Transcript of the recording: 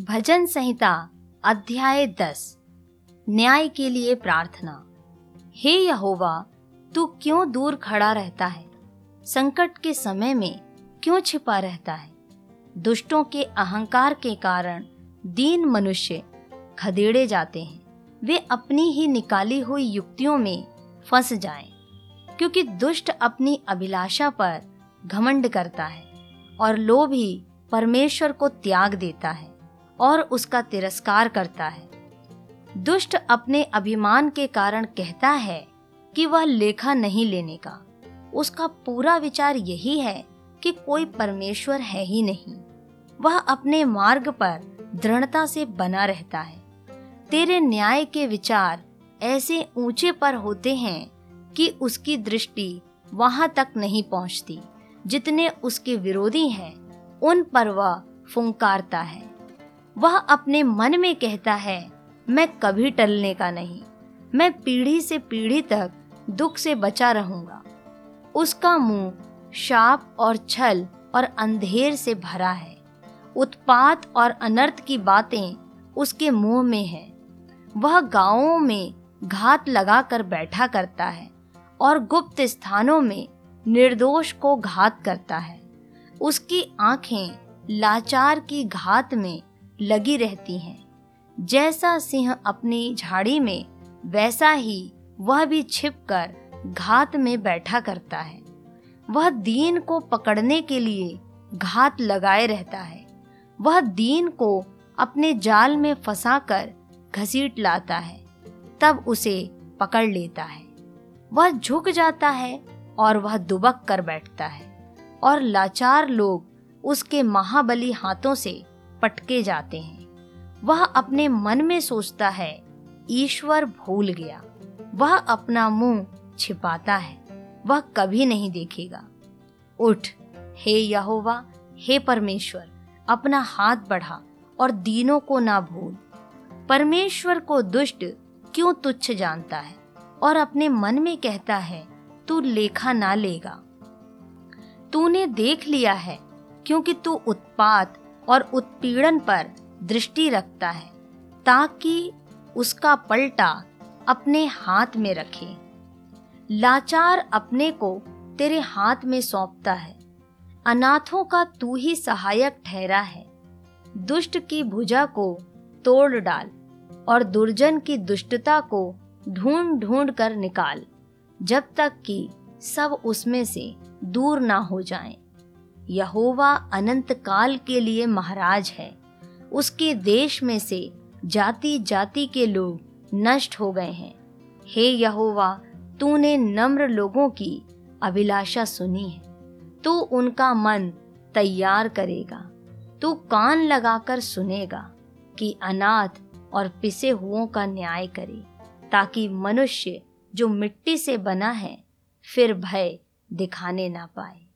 भजन संहिता अध्याय दस। न्याय के लिए प्रार्थना। हे यहोवा तू क्यों दूर खड़ा रहता है? संकट के समय में क्यों छिपा रहता है? दुष्टों के अहंकार के कारण दीन मनुष्य खदेड़े जाते हैं। वे अपनी ही निकाली हुई युक्तियों में फंस जाएँ, क्योंकि दुष्ट अपनी अभिलाषा पर घमंड करता है और लोभ ही परमेश्वर को त्याग देता है। और उसका तिरस्कार करता है। दुष्ट अपने अभिमान के कारण कहता है कि वह लेखा नहीं लेने का। उसका पूरा विचार यही है कि कोई परमेश्वर है ही नहीं। वह अपने मार्ग पर दृढ़ता से बना रहता है। तेरे न्याय के विचार ऐसे ऊँचे पर होते हैं कि उसकी दृष्टि वहाँ तक नहीं पहुँचती। जितने उसके विरोधी हैं, उन पर वह फुंकारता है। वह अपने मन में कहता है, मैं कभी टलने का नहीं। मैं पीढ़ी से पीढ़ी तक दुख से बचा रहूँगा। उसका मुँह शाप और छल और अंधेर से भरा है। उत्पात और अनर्थ की बातें उसके मुँह में है। वह गाँवों में घात लगाकर बैठा करता है और गुप्त स्थानों में निर्दोष को घात करता है। उसकी आँखें लाचार की घात में लगी रहती हैं। जैसा सिंह अपनी झाड़ी में, वैसा ही वह भी छिपकर घात में बैठा करता है। वह दीन को पकड़ने के लिए घात लगाए रहता है। वह दीन को अपने जाल में फंसाकर घसीट लाता है, तब उसे पकड़ लेता है। वह झुक जाता है और वह दुबक कर बैठता है और लाचार लोग उसके महाबली हाथों से पटके जाते हैं। वह अपने मन में सोचता है, ईश्वर भूल गया। वह अपना मुँह छिपाता है। वह कभी नहीं देखेगा। उठ, हे यहोवा, हे परमेश्वर, अपना हाथ बढ़ा और दीनों को ना भूल। परमेश्वर को दुष्ट क्यों तुच्छ जानता है और अपने मन में कहता है, तू लेखा ना लेगा। तूने देख लिया है, क्योंकि तू उत्पात और उत्पीड़न पर दृष्टि रखता है, ताकि उसका पलटा अपने हाथ में रखे। लाचार अपने को तेरे हाथ में सौंपता है। अनाथों का तू ही सहायक ठहरा है। दुष्ट की भुजा को तोड़ डाल और दुर्जन की दुष्टता को ढूंढ ढूंढ कर निकाल, जब तक कि सब उसमें से दूर ना हो जाएँ। यहोवा अनंत काल के लिए महाराज है। उसके देश में से जाति जाति के लोग नष्ट हो गए हैं। हे यहोवा, तूने नम्र लोगों की अभिलाषा सुनी है। तू उनका मन तैयार करेगा। तू कान लगाकर सुनेगा कि अनाथ और पिसे हुओं का न्याय करे, ताकि मनुष्य जो मिट्टी से बना है, फिर भय दिखाने ना पाए।